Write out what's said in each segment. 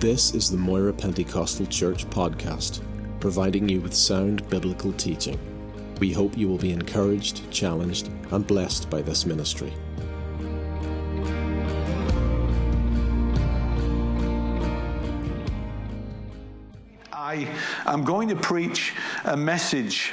This is the Moira Pentecostal Church podcast, providing you with sound biblical teaching. We hope you will be encouraged, challenged, and blessed by this ministry. I am going to preach a message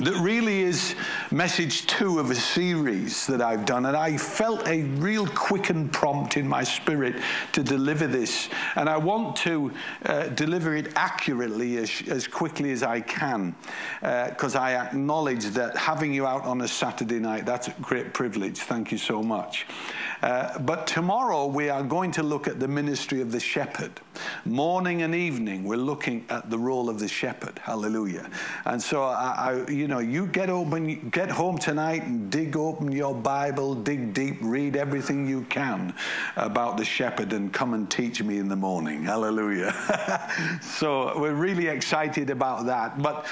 that really is message two of a series that I've done. And I felt a real quickened prompt in my spirit to deliver this. And I want to uh, deliver it accurately as, as quickly as I can, because uh, I acknowledge that having you out on a Saturday night, that's a great privilege. Thank you so much. Uh, but tomorrow we are going to look at the ministry of the shepherd. Morning and evening, we're looking at the role of the shepherd. Hallelujah. And so, I, I, you know, you get open, get home tonight and dig open your Bible, dig deep, read everything you can about the shepherd, and come and teach me in the morning. Hallelujah. so we're really excited about that. But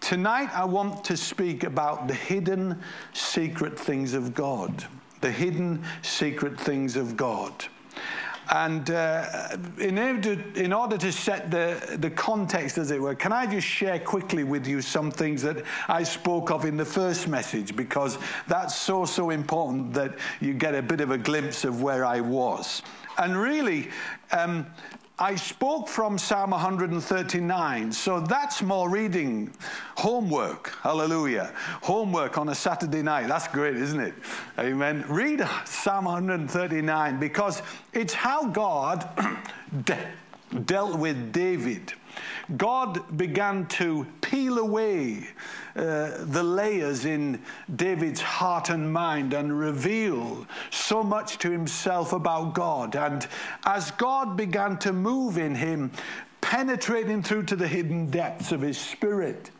tonight I want to speak about the hidden secret things of God the hidden secret things of God. And uh, in, order, in order to set the, the context, as it were, can I just share quickly with you some things that I spoke of in the first message? Because that's so, so important that you get a bit of a glimpse of where I was. And really, um, I spoke from Psalm 139, so that's more reading. Homework, hallelujah. Homework on a Saturday night, that's great, isn't it? Amen. Read Psalm 139 because it's how God dealt with David. God began to peel away uh, the layers in David's heart and mind and reveal so much to himself about God. And as God began to move in him, penetrating through to the hidden depths of his spirit,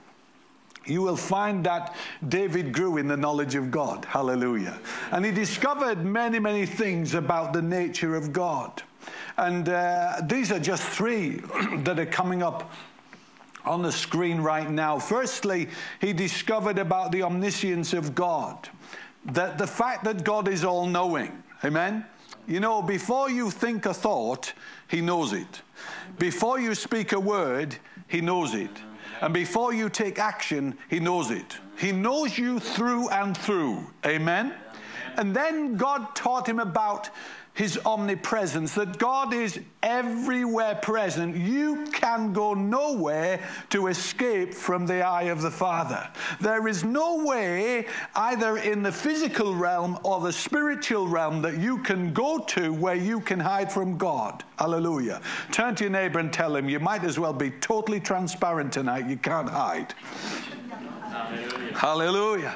you will find that David grew in the knowledge of God. Hallelujah. And he discovered many, many things about the nature of God. And uh, these are just three that are coming up on the screen right now. Firstly, he discovered about the omniscience of God, that the fact that God is all knowing. Amen? You know, before you think a thought, he knows it. Before you speak a word, he knows it. And before you take action, he knows it. He knows you through and through. Amen? And then God taught him about his omnipresence, that God is everywhere present. You can go nowhere to escape from the eye of the Father. There is no way, either in the physical realm or the spiritual realm, that you can go to where you can hide from God. Hallelujah. Turn to your neighbor and tell him, you might as well be totally transparent tonight. You can't hide. Hallelujah. Hallelujah.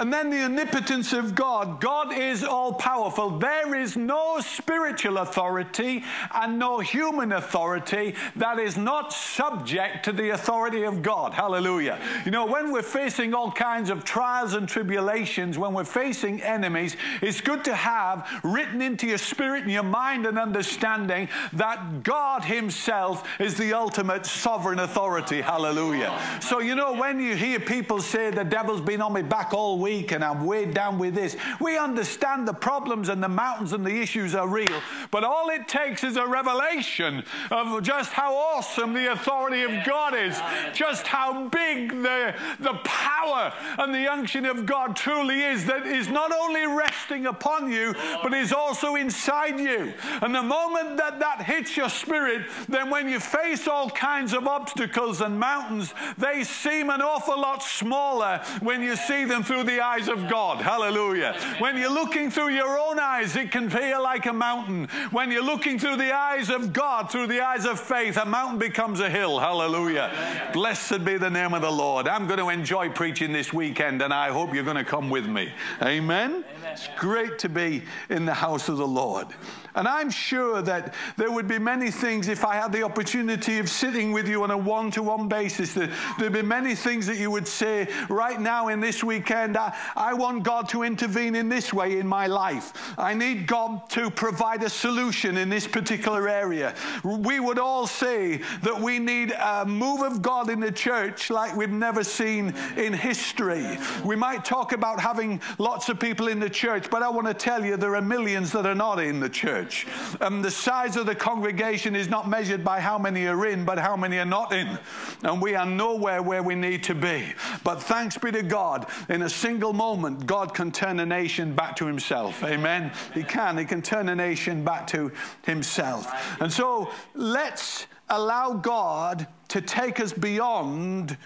And then the omnipotence of God. God is all powerful. There is no spiritual authority and no human authority that is not subject to the authority of God. Hallelujah. You know, when we're facing all kinds of trials and tribulations, when we're facing enemies, it's good to have written into your spirit and your mind and understanding that God Himself is the ultimate sovereign authority. Hallelujah. So, you know, when you hear people say the devil's been on my back all week, and I'm weighed down with this. We understand the problems and the mountains and the issues are real, but all it takes is a revelation of just how awesome the authority of God is, just how big the, the power and the unction of God truly is, that is not only resting upon you, but is also inside you. And the moment that that hits your spirit, then when you face all kinds of obstacles and mountains, they seem an awful lot smaller when you see them through the eyes of God. Hallelujah. When you're looking through your own eyes, it can feel like a mountain. When you're looking through the eyes of God, through the eyes of faith, a mountain becomes a hill. Hallelujah. Blessed be the name of the Lord. I'm going to enjoy preaching this weekend, and I hope you're going to come with me. Amen. It's great to be in the house of the Lord. And I'm sure that there would be many things if I had the opportunity of sitting with you on a one to one basis. That there'd be many things that you would say right now in this weekend. I, I want God to intervene in this way in my life. I need God to provide a solution in this particular area. We would all say that we need a move of God in the church like we've never seen in history. We might talk about having lots of people in the church, but I want to tell you there are millions that are not in the church. Um, the size of the congregation is not measured by how many are in, but how many are not in. And we are nowhere where we need to be. But thanks be to God, in a single moment, God can turn a nation back to himself. Amen. He can. He can turn a nation back to himself. And so let's allow God to take us beyond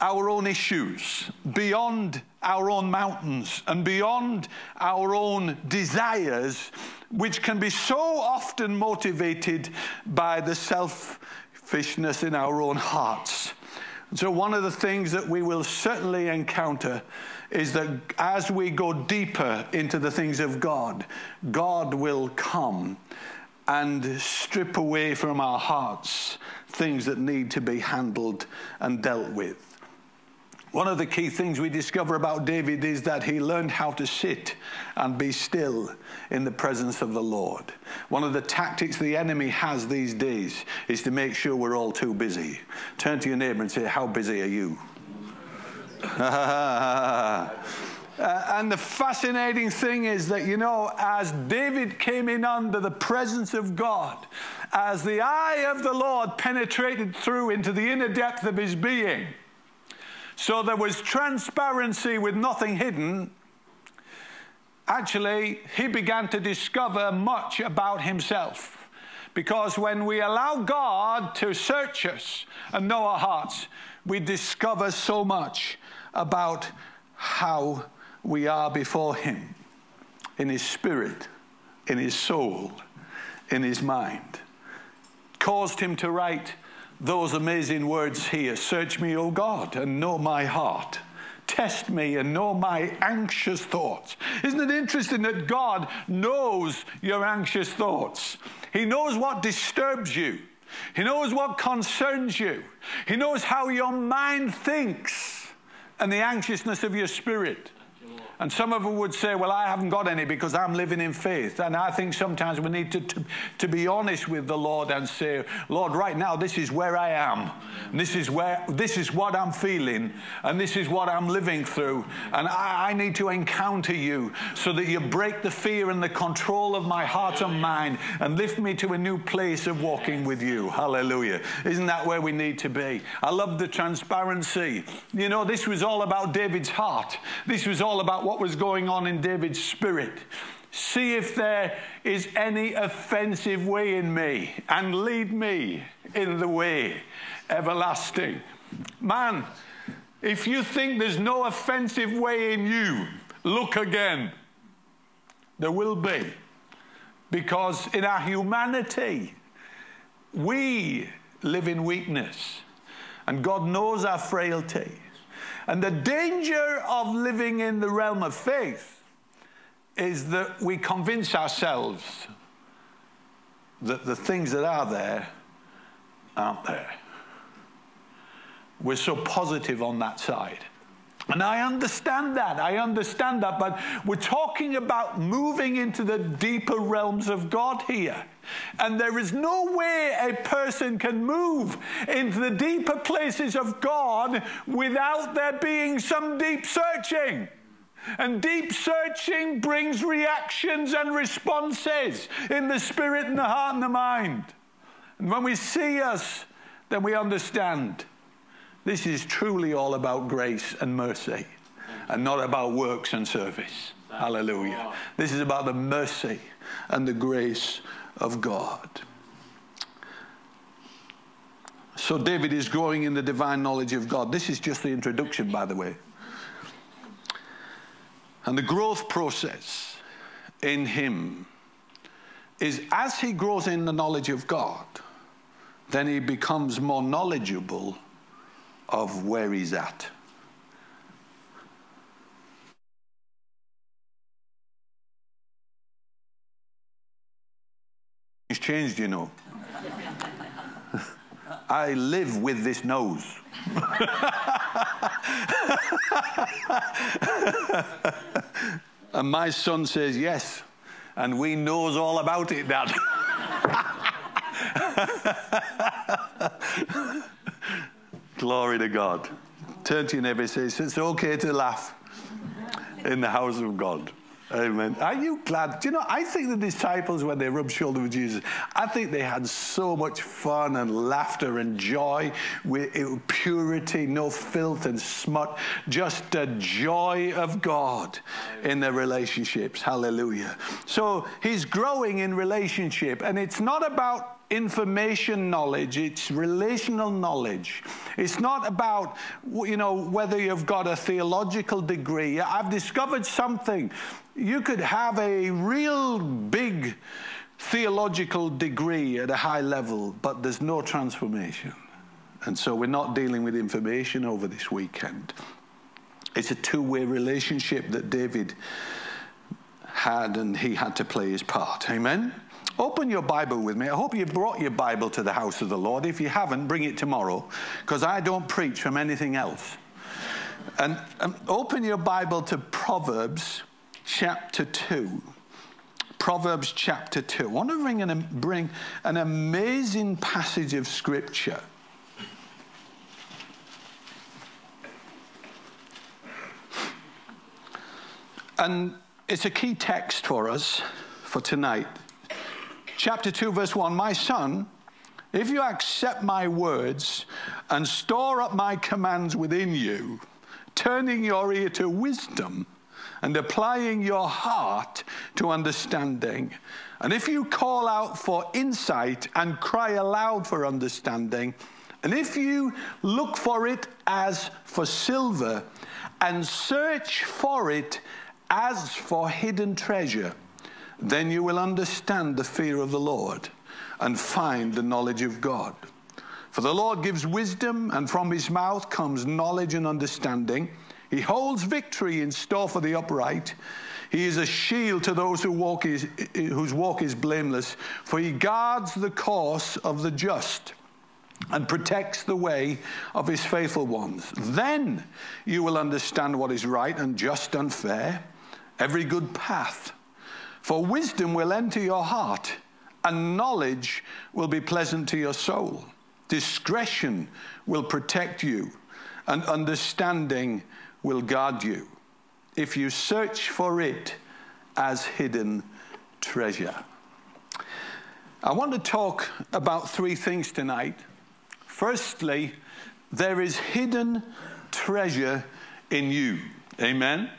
our own issues, beyond our own mountains, and beyond our own desires, which can be so often motivated by the selfishness in our own hearts. So, one of the things that we will certainly encounter is that as we go deeper into the things of God, God will come and strip away from our hearts things that need to be handled and dealt with. One of the key things we discover about David is that he learned how to sit and be still in the presence of the Lord. One of the tactics the enemy has these days is to make sure we're all too busy. Turn to your neighbor and say, How busy are you? uh, and the fascinating thing is that, you know, as David came in under the presence of God, as the eye of the Lord penetrated through into the inner depth of his being, so there was transparency with nothing hidden. Actually, he began to discover much about himself. Because when we allow God to search us and know our hearts, we discover so much about how we are before Him in His spirit, in His soul, in His mind. Caused Him to write those amazing words here Search me, O God, and know my heart. Test me and know my anxious thoughts. Isn't it interesting that God knows your anxious thoughts? He knows what disturbs you, He knows what concerns you, He knows how your mind thinks and the anxiousness of your spirit. And some of them would say, Well, I haven't got any because I'm living in faith. And I think sometimes we need to, to, to be honest with the Lord and say, Lord, right now, this is where I am. And this is where this is what I'm feeling, and this is what I'm living through. And I, I need to encounter you so that you break the fear and the control of my heart and mind and lift me to a new place of walking with you. Hallelujah. Isn't that where we need to be? I love the transparency. You know, this was all about David's heart. This was all about what was going on in David's spirit. See if there is any offensive way in me and lead me in the way everlasting. Man, if you think there's no offensive way in you, look again. There will be. Because in our humanity, we live in weakness. And God knows our frailty. And the danger of living in the realm of faith is that we convince ourselves that the things that are there aren't there. We're so positive on that side. And I understand that. I understand that. But we're talking about moving into the deeper realms of God here. And there is no way a person can move into the deeper places of God without there being some deep searching. And deep searching brings reactions and responses in the spirit and the heart and the mind. And when we see us, then we understand this is truly all about grace and mercy and not about works and service. Hallelujah. This is about the mercy and the grace of God. So David is growing in the divine knowledge of God. This is just the introduction, by the way. And the growth process in him is as he grows in the knowledge of God, then he becomes more knowledgeable of where he's at. It's changed, you know. I live with this nose. and my son says, Yes. And we knows all about it, Dad. Glory to God. Turn to your neighbor and say, It's okay to laugh in the house of God. Amen. Are you glad? Do you know, I think the disciples, when they rubbed shoulders with Jesus, I think they had so much fun and laughter and joy with purity, no filth and smut, just the joy of God in their relationships. Hallelujah. So he's growing in relationship, and it's not about information knowledge, it's relational knowledge. It's not about, you know, whether you've got a theological degree. I've discovered something. You could have a real big theological degree at a high level, but there's no transformation. And so we're not dealing with information over this weekend. It's a two way relationship that David had, and he had to play his part. Amen? Open your Bible with me. I hope you brought your Bible to the house of the Lord. If you haven't, bring it tomorrow, because I don't preach from anything else. And um, open your Bible to Proverbs chapter 2. Proverbs chapter 2. I want to bring an, bring an amazing passage of Scripture. And it's a key text for us for tonight chapter 2, verse 1 My son, if you accept my words and store up my commands within you, turning your ear to wisdom and applying your heart to understanding, and if you call out for insight and cry aloud for understanding, and if you look for it as for silver and search for it as for hidden treasure, then you will understand the fear of the Lord and find the knowledge of God. For the Lord gives wisdom, and from his mouth comes knowledge and understanding. He holds victory in store for the upright. He is a shield to those who walk is, whose walk is blameless, for he guards the course of the just and protects the way of his faithful ones. Then you will understand what is right and just and fair, every good path for wisdom will enter your heart, and knowledge will be pleasant to your soul. Discretion will protect you, and understanding will guard you. If you search for it as hidden treasure. I want to talk about three things tonight. Firstly, there is hidden treasure in you. Amen.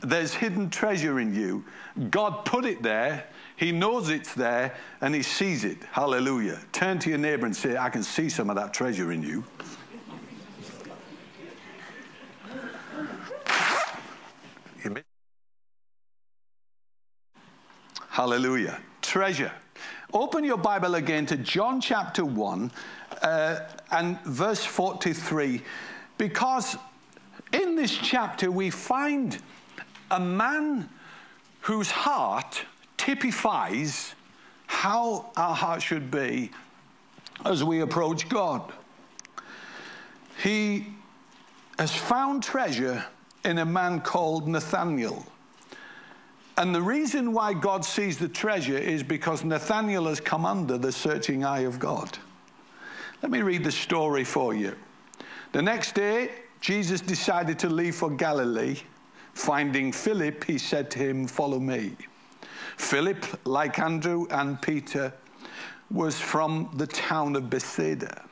There's hidden treasure in you. God put it there. He knows it's there and he sees it. Hallelujah. Turn to your neighbor and say, I can see some of that treasure in you. Hallelujah. Treasure. Open your Bible again to John chapter 1 uh, and verse 43, because in this chapter we find a man whose heart typifies how our heart should be as we approach God. He has found treasure in a man called Nathaniel. And the reason why God sees the treasure is because Nathaniel has come under the searching eye of God. Let me read the story for you. The next day, Jesus decided to leave for Galilee Finding Philip, he said to him, Follow me. Philip, like Andrew and Peter, was from the town of Bethsaida.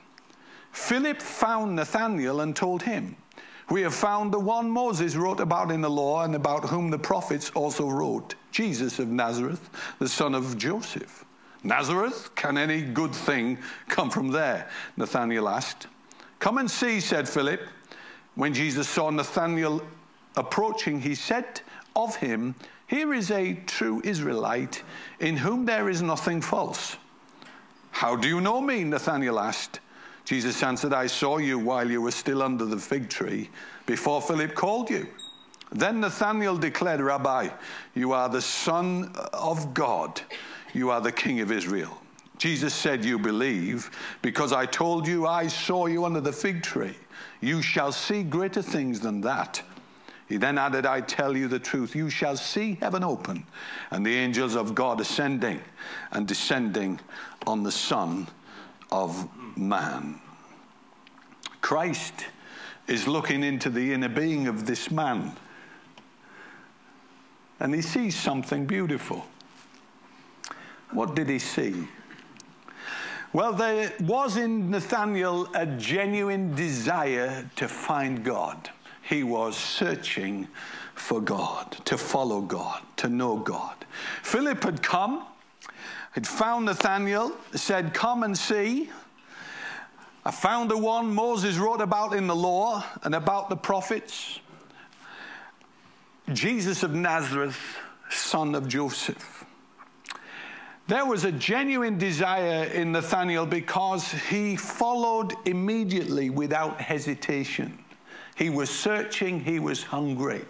Philip found Nathanael and told him, We have found the one Moses wrote about in the law and about whom the prophets also wrote, Jesus of Nazareth, the son of Joseph. Nazareth? Can any good thing come from there? Nathanael asked. Come and see, said Philip. When Jesus saw Nathanael approaching, he said of him, Here is a true Israelite in whom there is nothing false. How do you know me? Nathanael asked. Jesus answered, I saw you while you were still under the fig tree before Philip called you. Then Nathanael declared, Rabbi, you are the Son of God, you are the King of Israel. Jesus said, You believe, because I told you I saw you under the fig tree. You shall see greater things than that. He then added, I tell you the truth, you shall see heaven open and the angels of God ascending and descending on the Son of Man. Christ is looking into the inner being of this man and he sees something beautiful. What did he see? Well, there was in Nathanael a genuine desire to find God. He was searching for God, to follow God, to know God. Philip had come, had found Nathanael, said, Come and see. I found the one Moses wrote about in the law and about the prophets. Jesus of Nazareth, son of Joseph. There was a genuine desire in Nathanael because he followed immediately without hesitation. He was searching, he was hungry.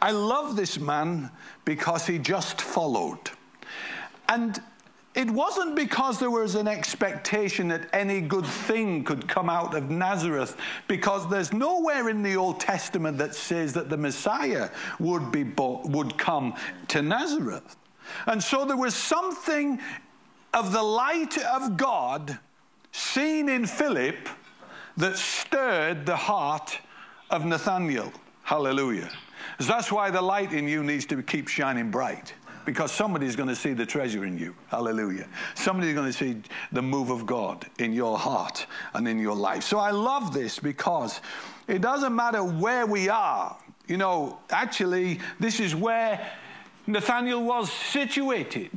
I love this man because he just followed. And it wasn't because there was an expectation that any good thing could come out of Nazareth, because there's nowhere in the Old Testament that says that the Messiah would, be would come to Nazareth. And so there was something of the light of God seen in Philip that stirred the heart of Nathaniel. Hallelujah. That's why the light in you needs to keep shining bright because somebody's going to see the treasure in you. Hallelujah. Somebody's going to see the move of God in your heart and in your life. So I love this because it doesn't matter where we are. You know, actually, this is where Nathaniel was situated.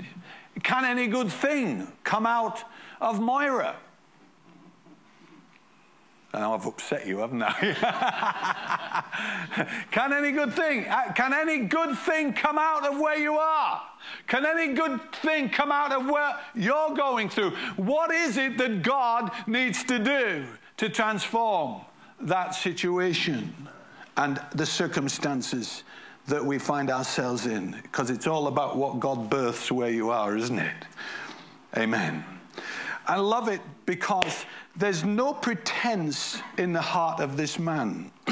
Can any good thing come out of Moira? Now I've upset you, haven't I? can any good thing, uh, can any good thing come out of where you are? Can any good thing come out of where you're going through? What is it that God needs to do to transform that situation and the circumstances that we find ourselves in? Because it's all about what God births where you are, isn't it? Amen. I love it because there's no pretense in the heart of this man.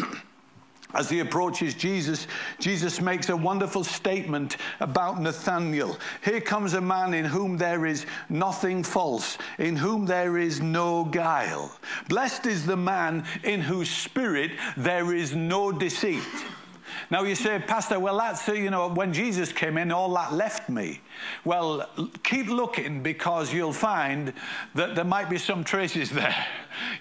As he approaches Jesus, Jesus makes a wonderful statement about Nathanael. Here comes a man in whom there is nothing false, in whom there is no guile. Blessed is the man in whose spirit there is no deceit. Now you say, Pastor, well, that's, you know, when Jesus came in, all that left me. Well, keep looking because you'll find that there might be some traces there.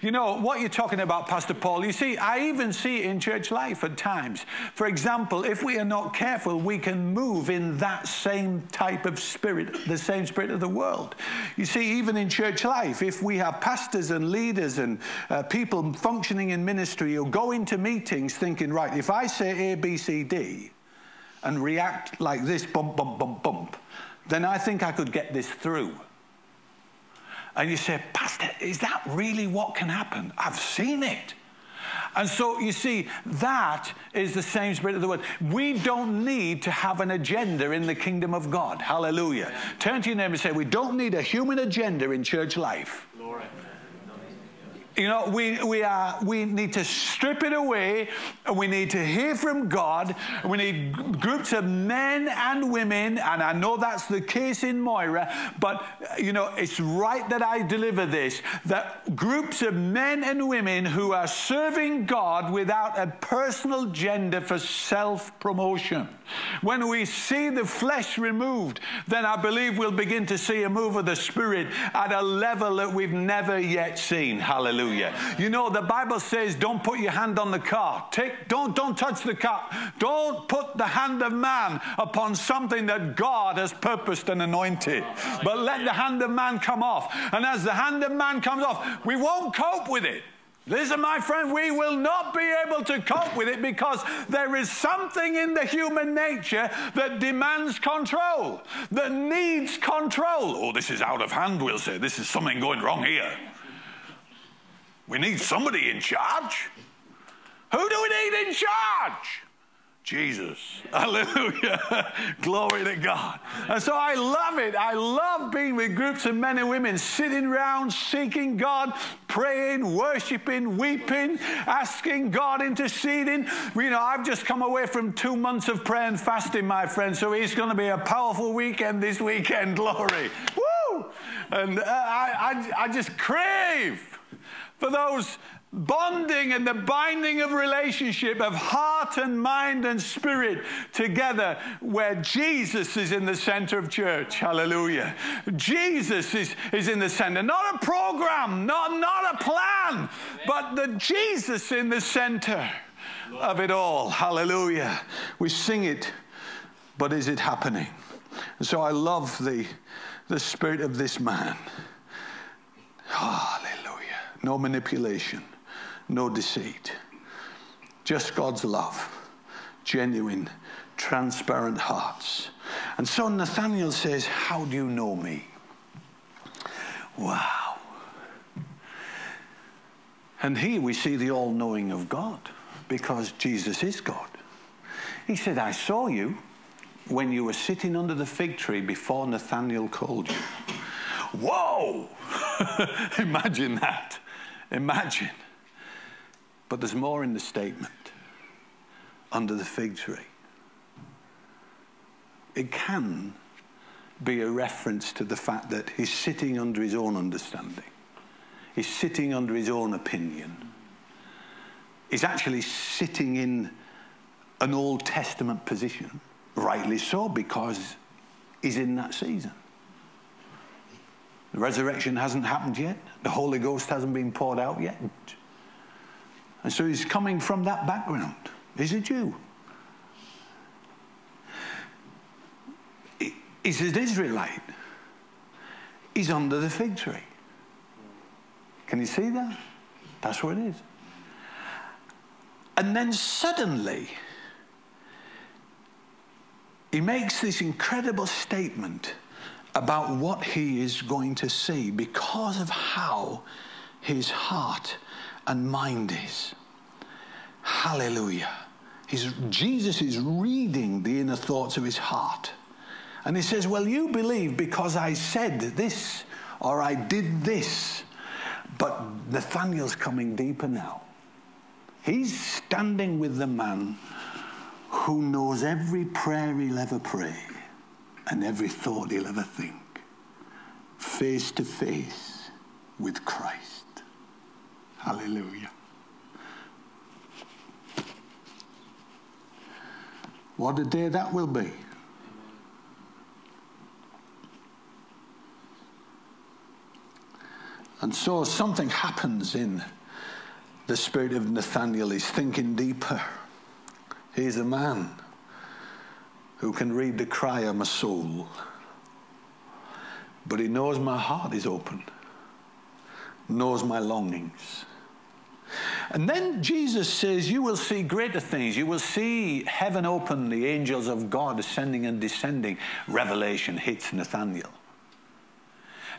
You know, what you're talking about, Pastor Paul, you see, I even see it in church life at times. For example, if we are not careful, we can move in that same type of spirit, the same spirit of the world. You see, even in church life, if we have pastors and leaders and uh, people functioning in ministry who go into meetings thinking, right, if I say A, B, And react like this, bump, bump, bump, bump, then I think I could get this through. And you say, Pastor, is that really what can happen? I've seen it. And so you see, that is the same spirit of the word. We don't need to have an agenda in the kingdom of God. Hallelujah. Turn to your neighbor and say, We don't need a human agenda in church life. You know, we, we, are, we need to strip it away and we need to hear from God. We need groups of men and women, and I know that's the case in Moira, but, uh, you know, it's right that I deliver this that groups of men and women who are serving God without a personal agenda for self promotion. When we see the flesh removed, then I believe we'll begin to see a move of the Spirit at a level that we've never yet seen. Hallelujah. You know, the Bible says, don't put your hand on the ark. Take, don't, don't touch the ark. Don't put the hand of man upon something that God has purposed and anointed. But let the hand of man come off. And as the hand of man comes off, we won't cope with it. Listen, my friend, we will not be able to cope with it because there is something in the human nature that demands control, that needs control. Oh, this is out of hand, we'll say. This is something going wrong here. We need somebody in charge. Who do we need in charge? Jesus. Hallelujah. Glory to God. And so I love it. I love being with groups of men and women sitting around, seeking God, praying, worshiping, weeping, asking God, interceding. You know, I've just come away from two months of prayer and fasting, my friend. So it's going to be a powerful weekend this weekend. Glory. Woo! And uh, I, I, I just crave for those bonding and the binding of relationship of heart and mind and spirit together where Jesus is in the center of church. Hallelujah. Jesus is, is in the center. Not a program, not, not a plan, but the Jesus in the center of it all. Hallelujah. We sing it, but is it happening? And so I love the, the spirit of this man. Hallelujah. No manipulation no deceit. Just God's love, genuine, transparent hearts. And so Nathaniel says, How do you know me? Wow. And here we see the all knowing of God because Jesus is God. He said, I saw you when you were sitting under the fig tree before Nathaniel called you. Whoa! Imagine that. Imagine. But there's more in the statement under the fig tree. It can be a reference to the fact that he's sitting under his own understanding, he's sitting under his own opinion. He's actually sitting in an Old Testament position, rightly so, because he's in that season. The resurrection hasn't happened yet. The Holy Ghost hasn't been poured out yet. And so he's coming from that background. He's a Jew. He's an Israelite. He's under the fig tree. Can you see that? That's what it is. And then suddenly, he makes this incredible statement about what he is going to see because of how his heart and mind is. Hallelujah. He's, Jesus is reading the inner thoughts of his heart. And he says, Well, you believe because I said this or I did this. But Nathaniel's coming deeper now. He's standing with the man who knows every prayer he'll ever pray and every thought he'll ever think, face to face with Christ. Hallelujah. What a day that will be. And so something happens in the spirit of Nathaniel. He's thinking deeper. He's a man who can read the cry of my soul. But he knows my heart is open, knows my longings. And then Jesus says, You will see greater things. You will see heaven open, the angels of God ascending and descending. Revelation hits Nathaniel.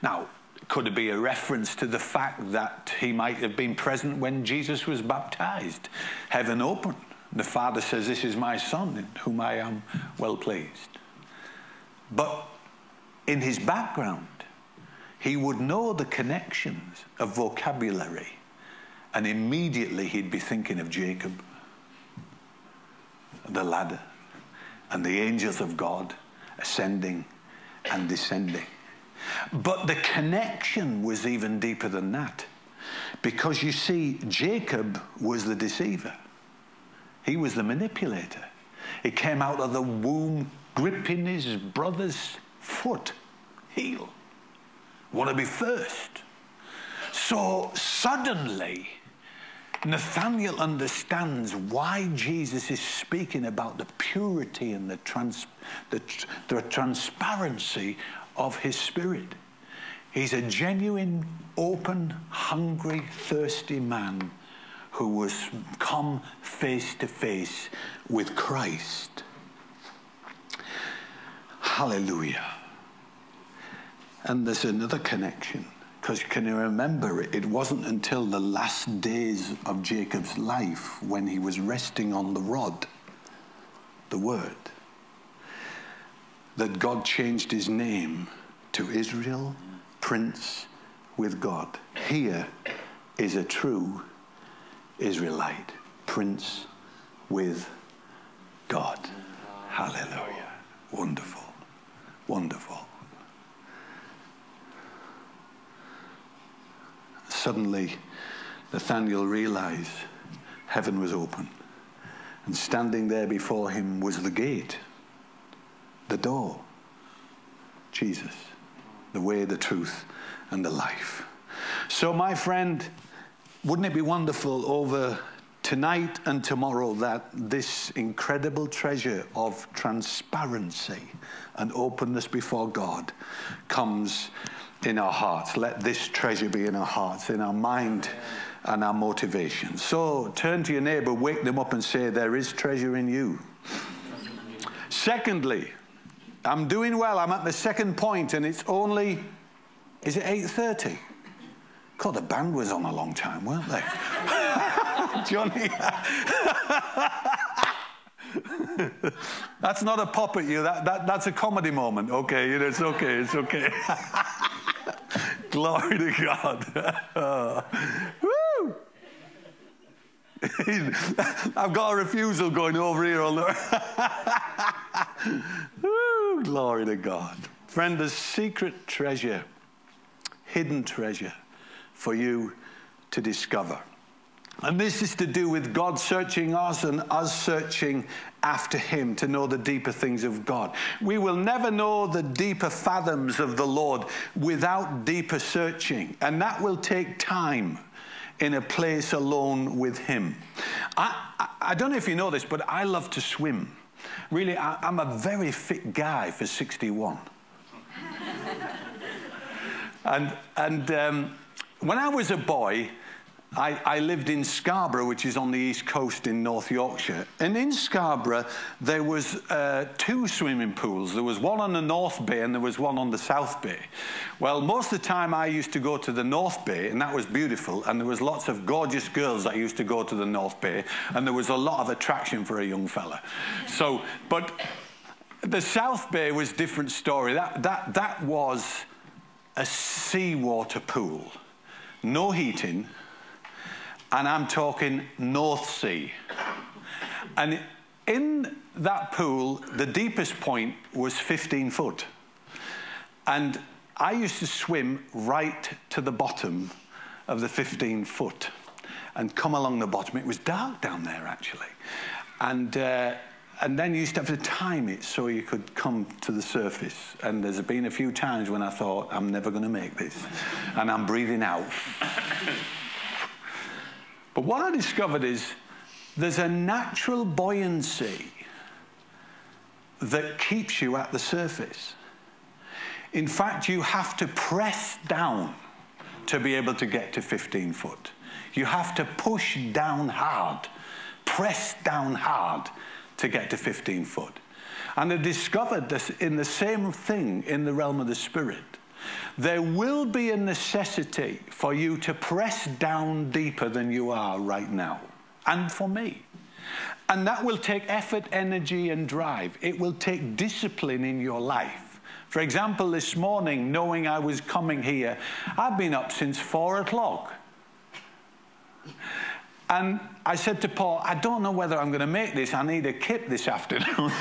Now, could it be a reference to the fact that he might have been present when Jesus was baptized? Heaven open. The Father says, This is my Son, in whom I am well pleased. But in his background, he would know the connections of vocabulary and immediately he'd be thinking of Jacob, the ladder, and the angels of God ascending and descending. But the connection was even deeper than that. Because you see, Jacob was the deceiver, he was the manipulator. He came out of the womb gripping his brother's foot, heel. Want to be first. So suddenly, Nathaniel understands why Jesus is speaking about the purity and the, trans, the, the transparency of his spirit. He's a genuine, open, hungry, thirsty man who was come face to face with Christ. Hallelujah. And there's another connection. Because you can you remember, it wasn't until the last days of Jacob's life when he was resting on the rod the word. That God changed his name to Israel, Prince with God. Here is a true Israelite, Prince with God. Hallelujah. Wonderful. Wonderful. Suddenly, Nathanael realized heaven was open. And standing there before him was the gate, the door. Jesus, the way, the truth, and the life. So, my friend, wouldn't it be wonderful over tonight and tomorrow that this incredible treasure of transparency and openness before God comes in our hearts? Let this treasure be in our hearts, in our mind and our motivation. So turn to your neighbor, wake them up, and say, There is treasure in you. Secondly, I'm doing well. I'm at the second point, and it's only, is it 8.30? God, the band was on a long time, weren't they? Johnny. that's not a pop at you. That, that, that's a comedy moment. Okay, it's okay. It's okay. Glory to God. Woo! I've got a refusal going over here on the. Woo! Glory to God. Friend, there's secret treasure, hidden treasure for you to discover. And this is to do with God searching us and us searching after Him to know the deeper things of God. We will never know the deeper fathoms of the Lord without deeper searching, and that will take time in a place alone with Him. I, I, I don't know if you know this, but I love to swim. Really, I, I'm a very fit guy for 61. and and um, when I was a boy, I, I, lived in Scarborough, which is on the east coast in North Yorkshire. And in Scarborough, there was uh, two swimming pools. There was one on the North Bay and there was one on the South Bay. Well, most of the time I used to go to the North Bay, and that was beautiful. And there was lots of gorgeous girls that used to go to the North Bay, and there was a lot of attraction for a young fella. So, but the South Bay was a different story. That, that, that was a seawater pool, no heating and I'm talking North Sea. And in that pool, the deepest point was 15 foot. And I used to swim right to the bottom of the 15 foot and come along the bottom. It was dark down there, actually. And, uh, and then you used to have to time it so you could come to the surface. And there's been a few times when I thought, I'm never going to make this. And I'm breathing out. But what I discovered is there's a natural buoyancy that keeps you at the surface. In fact, you have to press down to be able to get to 15 foot. You have to push down hard, press down hard to get to 15 foot. And I discovered this in the same thing in the realm of the spirit. There will be a necessity for you to press down deeper than you are right now, and for me. And that will take effort, energy, and drive. It will take discipline in your life. For example, this morning, knowing I was coming here, I've been up since four o'clock. And I said to Paul, I don't know whether I'm going to make this. I need a kip this afternoon.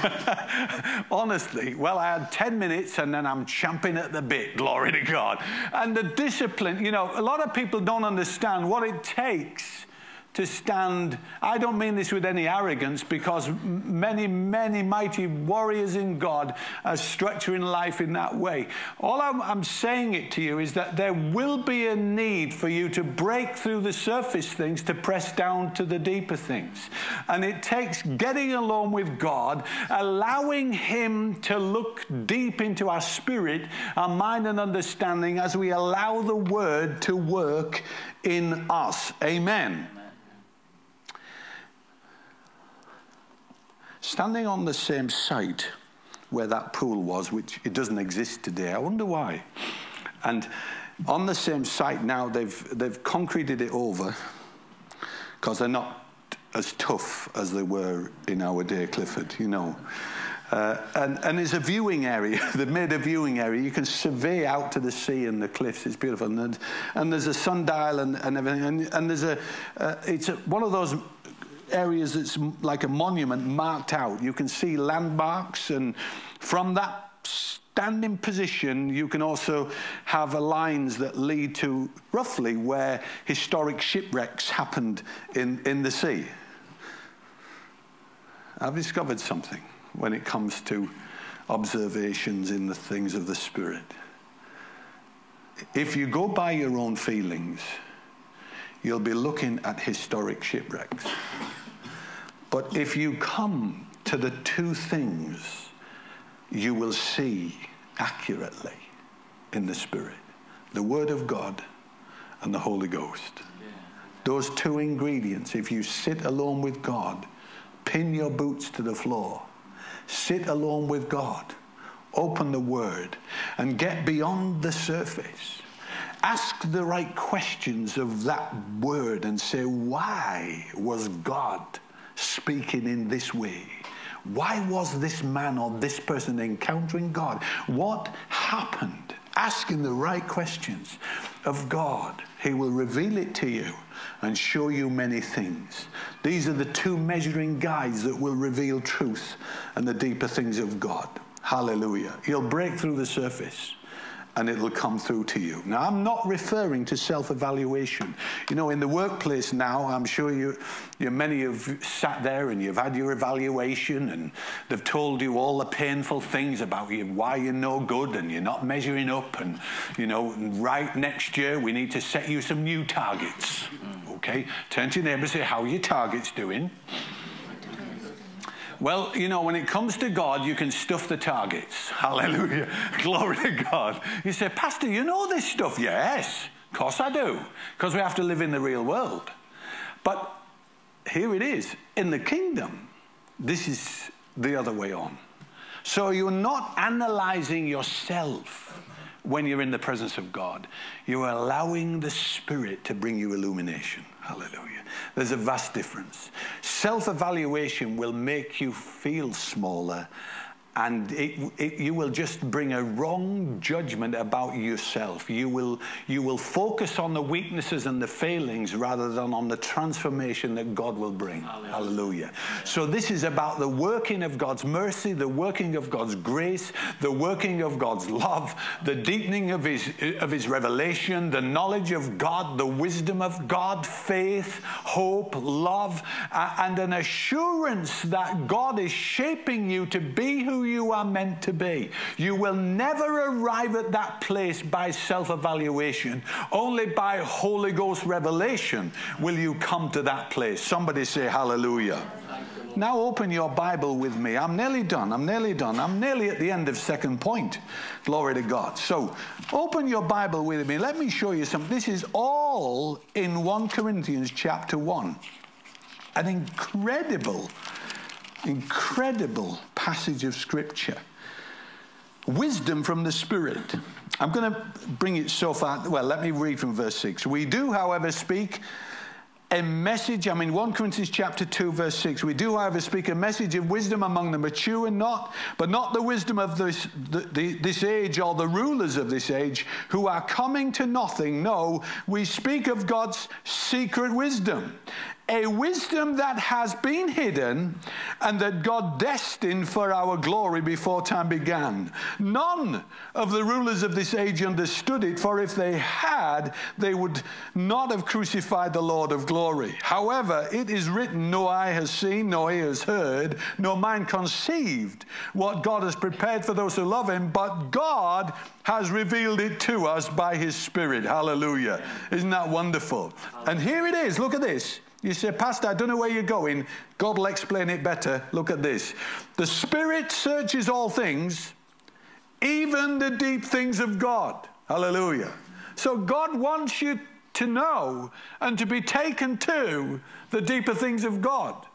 Honestly. Well, I had 10 minutes and then I'm champing at the bit. Glory to God. And the discipline, you know, a lot of people don't understand what it takes to stand. I don't mean this with any arrogance because many, many mighty warriors in God are structuring life in that way. All I'm, I'm, saying it to you is that there will be a need for you to break through the surface things to press down to the deeper things. And it takes getting along with God, allowing Him to look deep into our spirit, our mind, and understanding as we allow the Word to work in us. Amen. Standing on the same site where that pool was, which it doesn't exist today. I wonder why. And on the same site now, they've, they've concreted it over because they're not as tough as they were in our day, Clifford, you know. Uh, and, and there's a viewing area. They've made a viewing area. You can survey out to the sea and the cliffs. It's beautiful. And, and there's a sundial and, and everything. And, and there's a, uh, it's a, one of those areas that's like a monument marked out. You can see landmarks. And from that standing position, you can also have lines that lead to roughly where historic shipwrecks happened in, in the sea. I've discovered something when it comes to observations in the things of the Spirit. If you go by your own feelings, you'll be looking at historic shipwrecks. But if you come to the two things, you will see accurately in the Spirit the Word of God and the Holy Ghost. Those two ingredients, if you sit alone with God, pin your boots to the floor, sit alone with God, open the Word, and get beyond the surface. Ask the right questions of that Word and say, why was God speaking in this way? Why was this man or this person encountering God? What happened? Asking the right questions of God. He will reveal it to you and show you many things. These are the two measuring guides that will reveal truth and the deeper things of God. Hallelujah. He'll break through the surface and it'll come through to you. Now, I'm not referring to self evaluation. You know, in the workplace now, I'm sure you, you, many have sat there and you've had your evaluation, and they've told you all the painful things about you, why you're no good and you're not measuring up. And, you know, right next year, we need to set you some new targets. Okay? Turn to your neighbor and say, How are your targets doing? Well, you know, when it comes to God, you can stuff the targets. Hallelujah. Glory to God. You say, Pastor, you know this stuff? Yes, of course I do, because we have to live in the real world. But here it is in the kingdom, this is the other way on. So you're not analyzing yourself when you're in the presence of God, you're allowing the Spirit to bring you illumination. Hallelujah. There's a vast difference. Self evaluation will make you feel smaller and it, it, you will just bring a wrong judgment about yourself. You will, you will focus on the weaknesses and the failings rather than on the transformation that God will bring. Hallelujah. Hallelujah. So, this is about the working of God's mercy, the working of God's grace, the working of God's love, the deepening of His, of his revelation, the knowledge of God, the wisdom of God, faith, hope, love, and an assurance that God is shaping you to be who you are meant to be. You will never arrive at that place by self evaluation. Only by Holy Ghost revelation will you come to that place. Somebody say hallelujah. Now open your Bible with me. I'm nearly done. I'm nearly done. I'm nearly at the end of second point. Glory to God. So open your Bible with me. Let me show you something. This is all in 1 Corinthians chapter 1. An incredible incredible passage of Scripture. Wisdom from the Spirit. I'm going to bring it so far. Well, let me read from verse 6. We do, however, speak a message, I mean, 1 Corinthians chapter 2, verse 6. We do, however, speak a message of wisdom among the mature and not, but not the wisdom of this, the, the, this age or the rulers of this age who are coming to nothing. No, we speak of God's secret wisdom a wisdom that has been hidden and that God destined for our glory before time began. None of the rulers of this age understood it, for if they had, they would not have crucified the Lord of glory. However, it is written, No eye has seen, no ear has heard, no mind conceived what God has prepared for those who love him, but God has revealed it to us by his Spirit. Hallelujah. Isn't that wonderful? And here it is. Look at this. You say, Pastor, I don't know where you're going. God will explain it better. Look at this. The Spirit searches all things, even the deep things of God. Hallelujah. So God wants you to know and to be taken to the deeper things of God.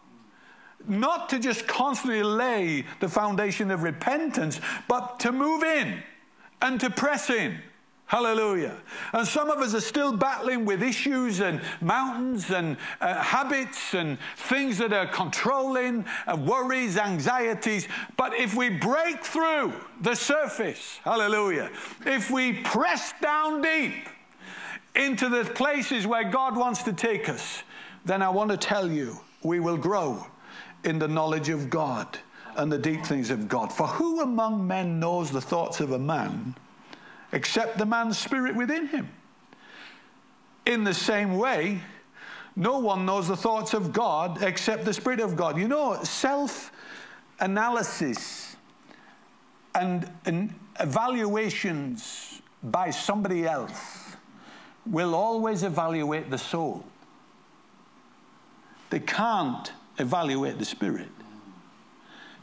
Not to just constantly lay the foundation of repentance, but to move in and to press in Hallelujah. And some of us are still battling with issues and mountains and uh, habits and things that are controlling, uh, worries, anxieties. But if we break through the surface, hallelujah, if we press down deep into the places where God wants to take us, then I want to tell you, we will grow in the knowledge of God and the deep things of God. For who among men knows the thoughts of a man? Except the man's spirit within him. In the same way, no one knows the thoughts of God except the Spirit of God. You know, self analysis and, evaluations by somebody else will always evaluate the soul. They can't evaluate the Spirit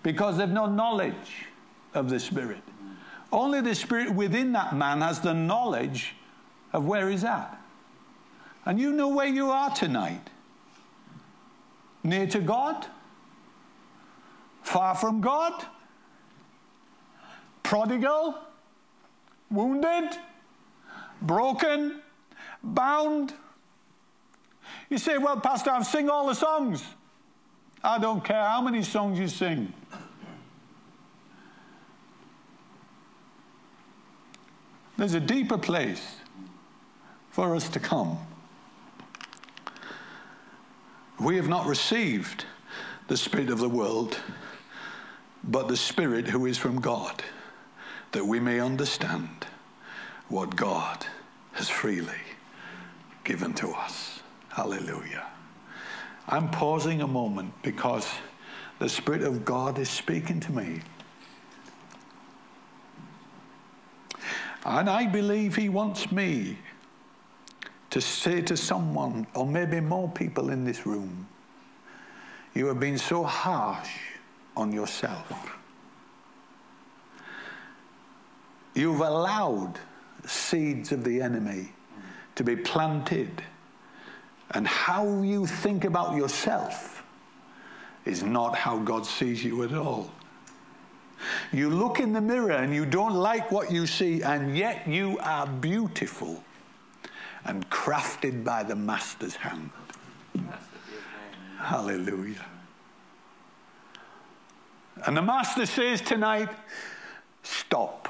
because they've no knowledge of the Spirit. Only the spirit within that man has the knowledge of where he's at. And you know where you are tonight near to God, far from God, prodigal, wounded, broken, bound. You say, Well, Pastor, I've sing all the songs. I don't care how many songs you sing. There's a deeper place for us to come. We have not received the Spirit of the world, but the Spirit who is from God, that we may understand what God has freely given to us. Hallelujah. I'm pausing a moment because the Spirit of God is speaking to me. And I believe he wants me to say to someone, or maybe more people in this room, you have been so harsh on yourself. You've allowed seeds of the enemy to be planted. And how you think about yourself is not how God sees you at all. You look in the mirror and you don't like what you see, and yet you are beautiful and crafted by the Master's hand. Hallelujah. And the Master says tonight, stop.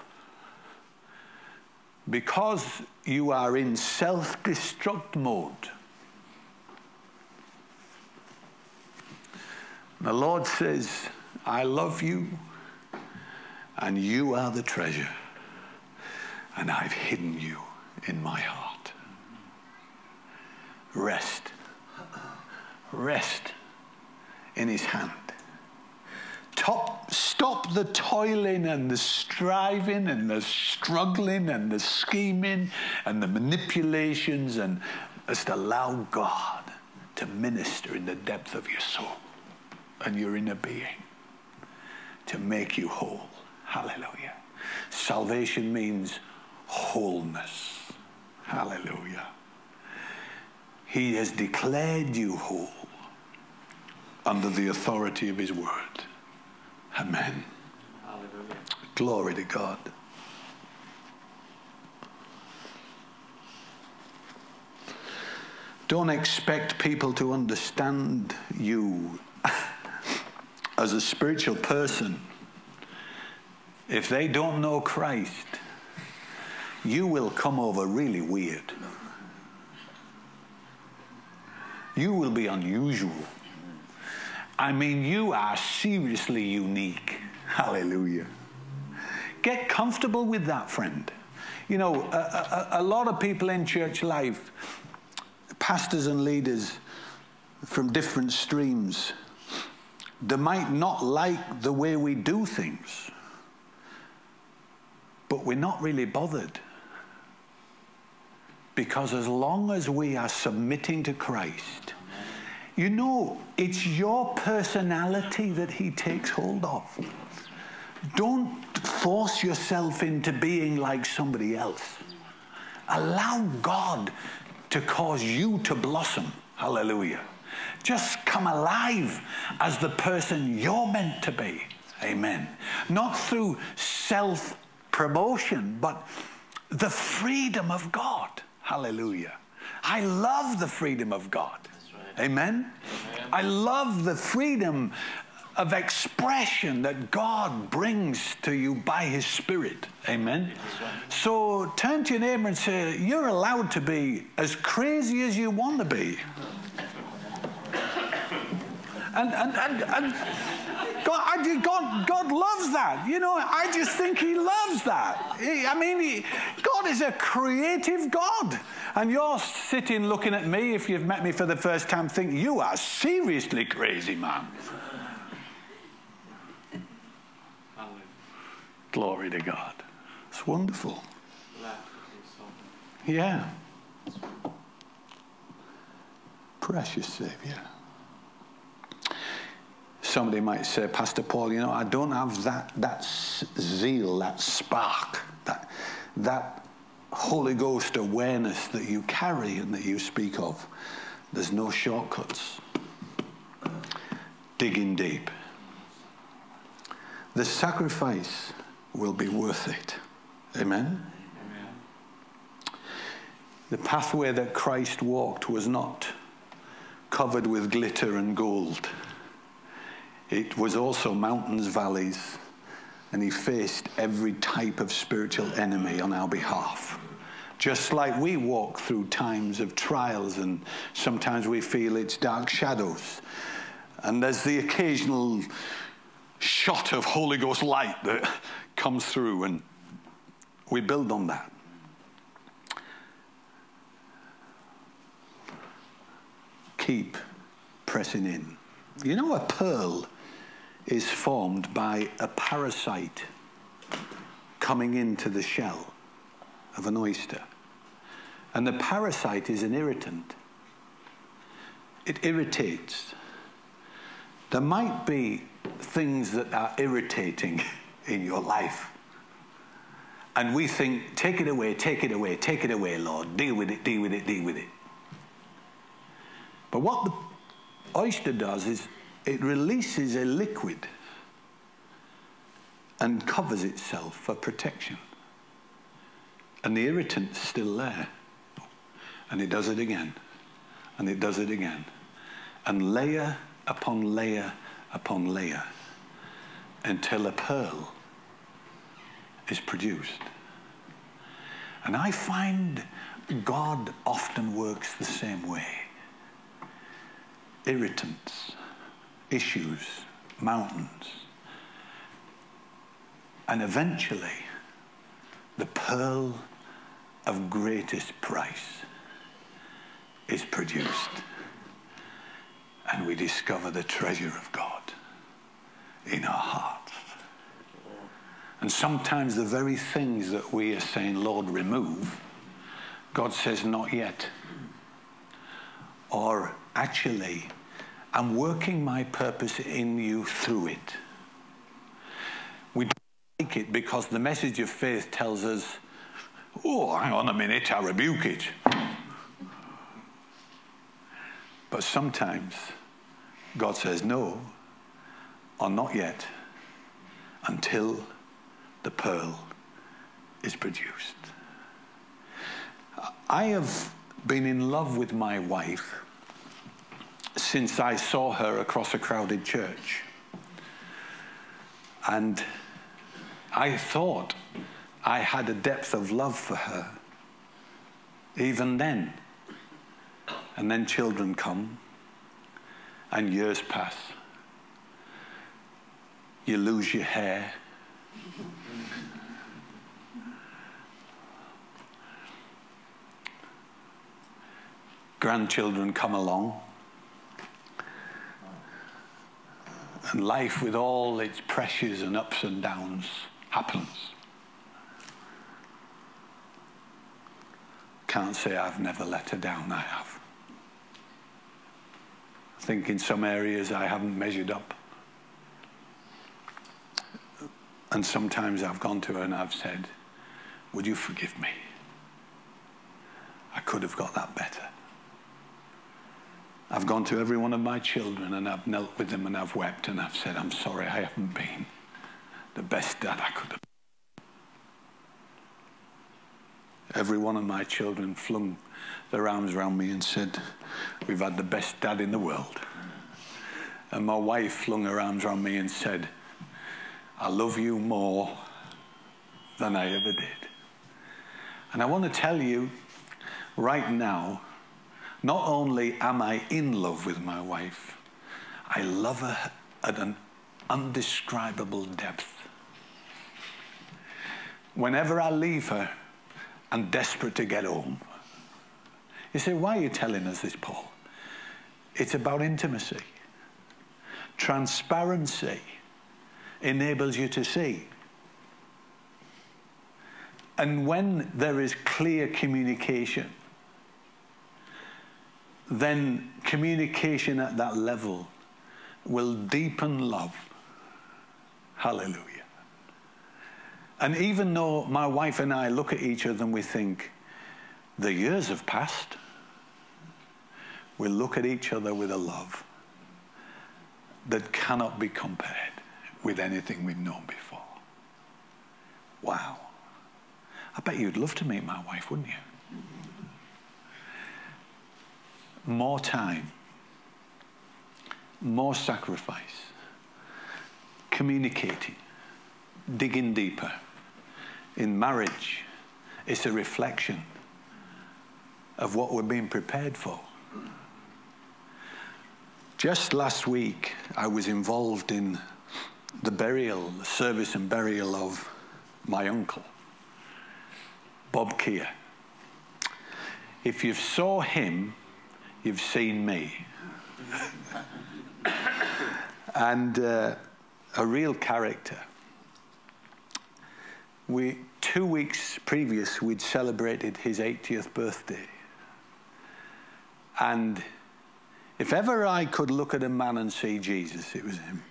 Because you are in self destruct mode. The Lord says, I love you and you are the treasure, and I've hidden you in my heart. Rest. Rest in his hand. Top, stop the toiling and the striving and the struggling and the scheming and the manipulations and just allow God to minister in the depth of your soul and your inner being to make you whole. Hallelujah. Salvation means wholeness. Hallelujah. He has declared you whole under the authority of His word. Amen. Hallelujah. Glory to God. Don't expect people to understand you as a spiritual person if they don't know Christ, you will come over really weird. You will be unusual. I mean, you are seriously unique. Hallelujah. Get comfortable with that, friend. You know, a, a, a, lot of people in church life, pastors and leaders from different streams, they might not like the way we do things but we're not really bothered. Because as long as we are submitting to Christ, you know, it's your personality that He takes hold of. Don't force yourself into being like somebody else. Allow God to cause you to blossom. Hallelujah. Just come alive as the person you're meant to be. Amen. Not through self promotion, but the freedom of God. Hallelujah. I love the freedom of God. Right. Amen? Amen? I love the freedom of expression that God brings to you by His Spirit. Amen? So turn to your neighbor and say, You're allowed to be as crazy as you want to be. And, and, and, and God, I, God, God loves that. You know, I just think He loves that. He, I mean, he, God is a creative God. And you're sitting looking at me, if you've met me for the first time, think, you are seriously crazy, man. Glory to God. It's wonderful. Yeah. Precious Savior somebody might say, Pastor Paul, you know, I don't have that, that zeal, that spark, that, that Holy Ghost awareness that you carry and that you speak of. There's no shortcuts. Digging deep. The sacrifice will be worth it. Amen? Amen? The pathway that Christ walked was not covered with glitter and gold. It was also mountains, valleys, and he faced every type of spiritual enemy on our behalf. Just like we walk through times of trials, and sometimes we feel it's dark shadows. And there's the occasional shot of Holy Ghost light that comes through, and we build on that. Keep pressing in. You know, a pearl is formed by a parasite coming into the shell of an oyster. And the parasite is an irritant. It irritates. There might be things that are irritating in your life. And we think, take it away, take it away, take it away, Lord. Deal with it, deal with it, deal with it. But what the oyster does is it releases a liquid and covers itself for protection. And the irritant's still there. And it does it again. And it does it again. And layer upon layer upon layer until a pearl is produced. And I find God often works the same way. Irritants issues, mountains. And eventually, the pearl of greatest price is produced. And we discover the treasure of God in our hearts. And sometimes the very things that we are saying, Lord, remove, God says, not yet. Or actually, I'm working my purpose in you through it. We don't like it because the message of faith tells us, oh, hang on a minute, I rebuke it. But sometimes God says, no, or not yet, until the pearl is produced. I have been in love with my wife since I saw her across a crowded church. And I thought I had a depth of love for her, even then. And then children come, and years pass. You lose your hair. Grandchildren come along. And life, with all its pressures and ups and downs, happens. Can't say I've never let her down, I have. I think in some areas I haven't measured up. And sometimes I've gone to her and I've said, Would you forgive me? I could have got that better. I've gone to every one of my children and I've knelt with them and I've wept and I've said, I'm sorry I haven't been the best dad I could have. been. every one of my children flung their arms around me and said, We've had the best dad in the world. And my wife flung her arms around me and said, I love you more than I ever did. And I want to tell you right now, not only am I in love with my wife, I love her at an undescribable depth. Whenever I leave her, I'm desperate to get home. You say, why are you telling us this, Paul? It's about intimacy. Transparency enables you to see. And when there is clear communication, then communication at that level will deepen love. Hallelujah. And even though my wife and I look at each other and we think, the years have passed, we look at each other with a love that cannot be compared with anything we've known before. Wow. I bet you'd love to meet my wife, wouldn't you? More time, more sacrifice, communicating, digging deeper. In marriage, it's a reflection of what we're being prepared for. Just last week, I was involved in the burial, the service and burial of my uncle, Bob Keir. If you saw him, you've seen me. and uh, a real character. We, two weeks previous, we'd celebrated his 80th birthday. And if ever I could look at a man and see Jesus, it was him.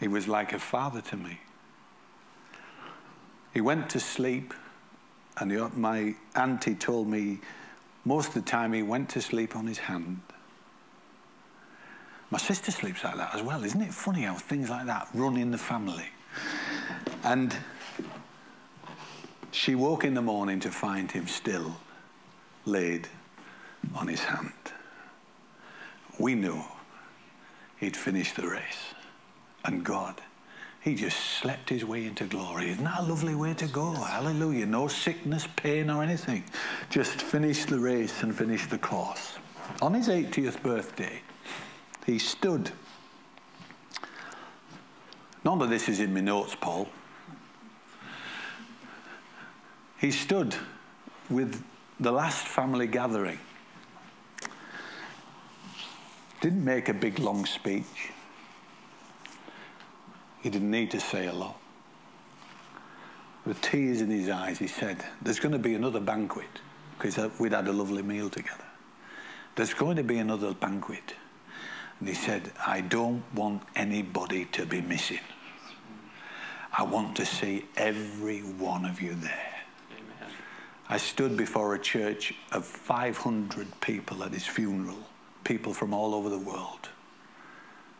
He was like a father to me. He went to sleep, and my auntie told me most of the time he went to sleep on his hand. My sister sleeps like that as well. Isn't it funny how things like that run in the family? And she woke in the morning to find him still laid on his hand. We knew he'd finished the race. And God, he just slept his way into glory. Isn't that a lovely way to go? Hallelujah. No sickness, pain, or anything. Just finished the race and finished the course. On his 80th birthday, he stood. None of this is in my notes, Paul. He stood with the last family gathering. Didn't make a big long speech. He didn't need to say a lot. With tears in his eyes, he said, There's going to be another banquet, because uh, we'd had a lovely meal together. There's going to be another banquet. And he said, I don't want anybody to be missing. I want to see every one of you there. I stood before a church of 500 people at his funeral, people from all over the world.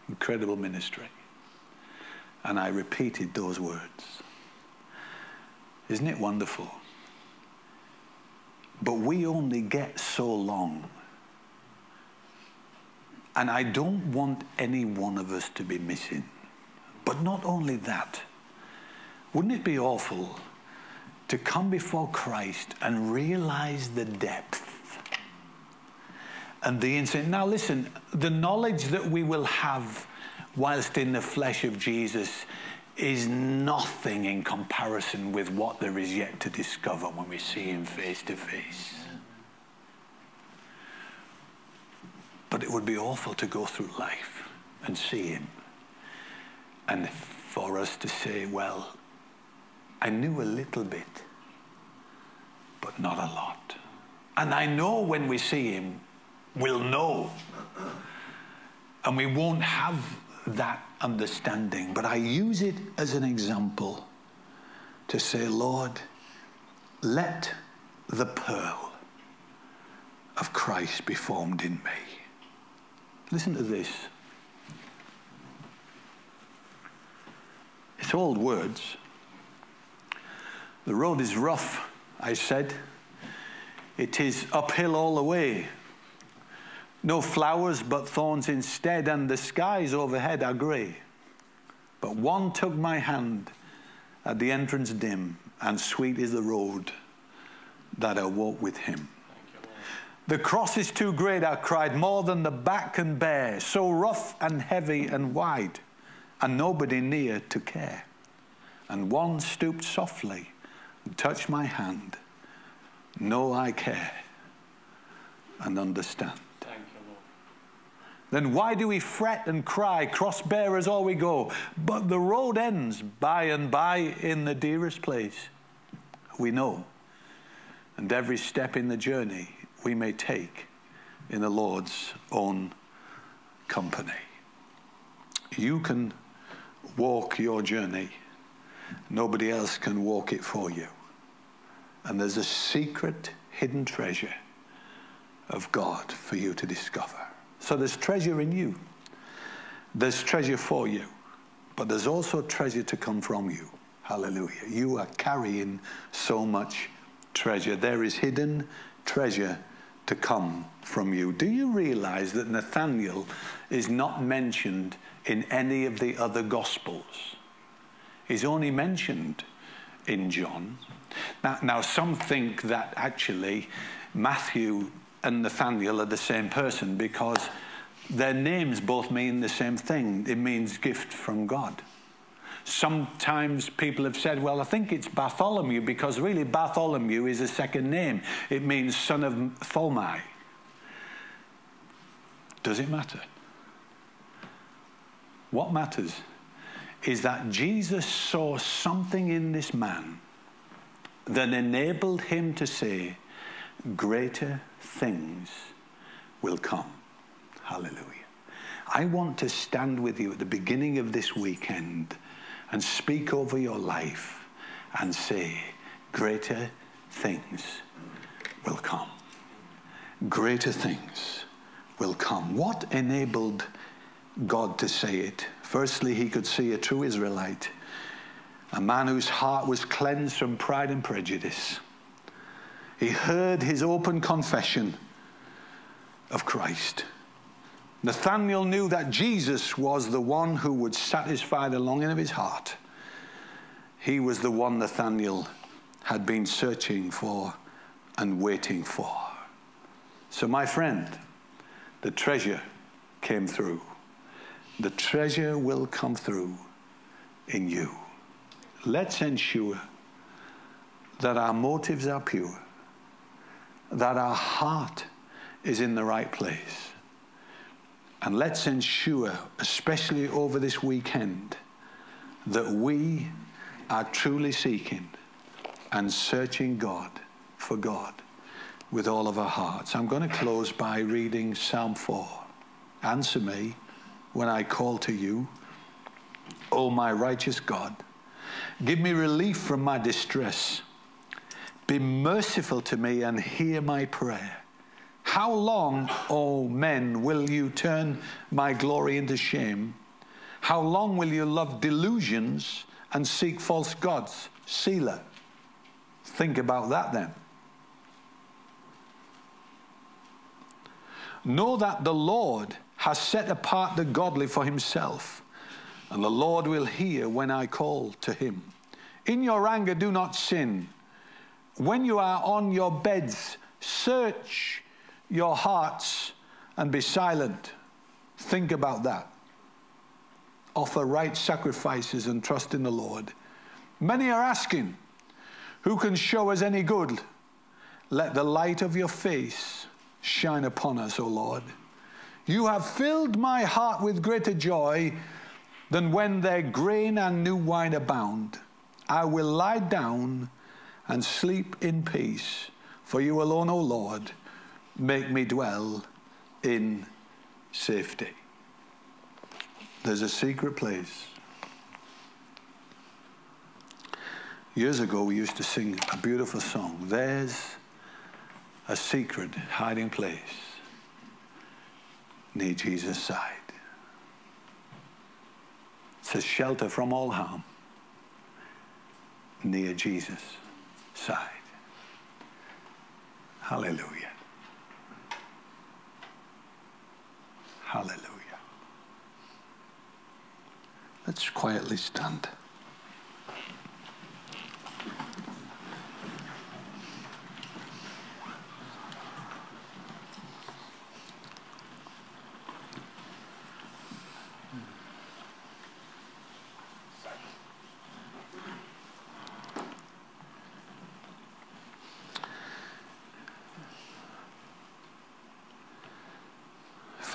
Incredible ministry. And I repeated those words. Isn't it wonderful? But we only get so long. And I don't want any one of us to be missing. But not only that, wouldn't it be awful to come before Christ and realize the depth and the insight? Now, listen, the knowledge that we will have whilst in the flesh of Jesus, is nothing in comparison with what there is yet to discover when we see him face to face. But it would be awful to go through life and see him and for us to say, well, I knew a little bit, but not a lot. And I know when we see him, we'll know. And we won't have that understanding, but I use it as an example to say, Lord, let the pearl of Christ be formed in me. Listen to this. It's old words, The road is rough, I said. It is uphill all the way. No flowers but thorns instead, and the skies overhead are grey. But one took my hand at the entrance dim, and sweet is the road that I walk with him. The cross is too great, I cried, more than the back can bear, so rough and heavy and wide, and nobody near to care. And one stooped softly and touched my hand. Know I care and understand. Then why do we fret and cry, cross bearers all we go? But the road ends by and by in the dearest place we know. And every step in the journey we may take in the Lord's own company. You can walk your journey, nobody else can walk it for you. And there's a secret hidden treasure of God for you to discover. So there's treasure in you, there's treasure for you, but there's also treasure to come from you. Hallelujah. You are carrying so much treasure. There is hidden treasure to come from you. Do you realize that Nathaniel is not mentioned in any of the other Gospels? He's only mentioned in John. Now, now some think that actually Matthew and Nathaniel are the same person because their names both mean the same thing. It means gift from God. Sometimes people have said, well, I think it's Bartholomew because really Bartholomew is a second name. It means son of Tholmai. Does it matter? What matters is that Jesus saw something in this man that enabled him to say, Greater things will come. Hallelujah. I want to stand with you at the beginning of this weekend and speak over your life and say, Greater things will come. Greater things will come. What enabled God to say it? Firstly, he could see a true Israelite, a man whose heart was cleansed from pride and prejudice. He heard his open confession of Christ. Nathanael knew that Jesus was the one who would satisfy the longing of his heart. He was the one Nathanael had been searching for and waiting for. So, my friend, the treasure came through. The treasure will come through in you. Let's ensure that our motives are pure, that our heart is in the right place and let's ensure, especially over this weekend, that we are truly seeking and searching God for God with all of our hearts. I'm going to close by reading Psalm 4. Answer me when I call to you, O my righteous God. Give me relief from my distress. Be merciful to me and hear my prayer. How long, O men, will you turn my glory into shame? How long will you love delusions and seek false gods? Selah. Think about that then. Know that the Lord has set apart the godly for himself, and the Lord will hear when I call to him. In your anger, do not sin. When you are on your beds, search your hearts and be silent. Think about that. Offer right sacrifices and trust in the Lord. Many are asking, Who can show us any good? Let the light of your face shine upon us, O Lord. You have filled my heart with greater joy than when their grain and new wine abound. I will lie down and sleep in peace, for you alone, O Lord make me dwell in safety. There's a secret place. Years ago, we used to sing a beautiful song. There's a secret hiding place near Jesus' side. It's a shelter from all harm near Jesus. Side. Hallelujah. Hallelujah. Let's quietly stand.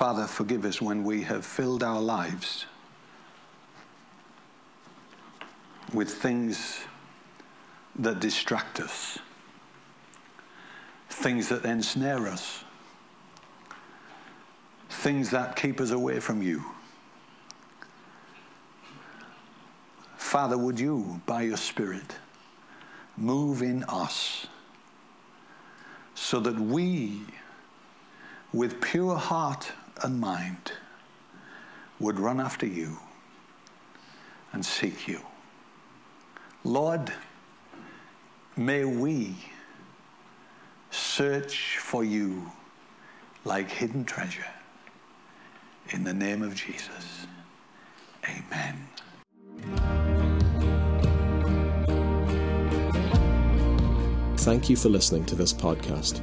Father, forgive us when we have filled our lives with things that distract us, things that ensnare us, things that keep us away from you. Father, would you, by your Spirit, move in us so that we, with pure heart and mind would run after you and seek you. Lord, may we search for you like hidden treasure. In the name of Jesus, amen. Thank you for listening to this podcast.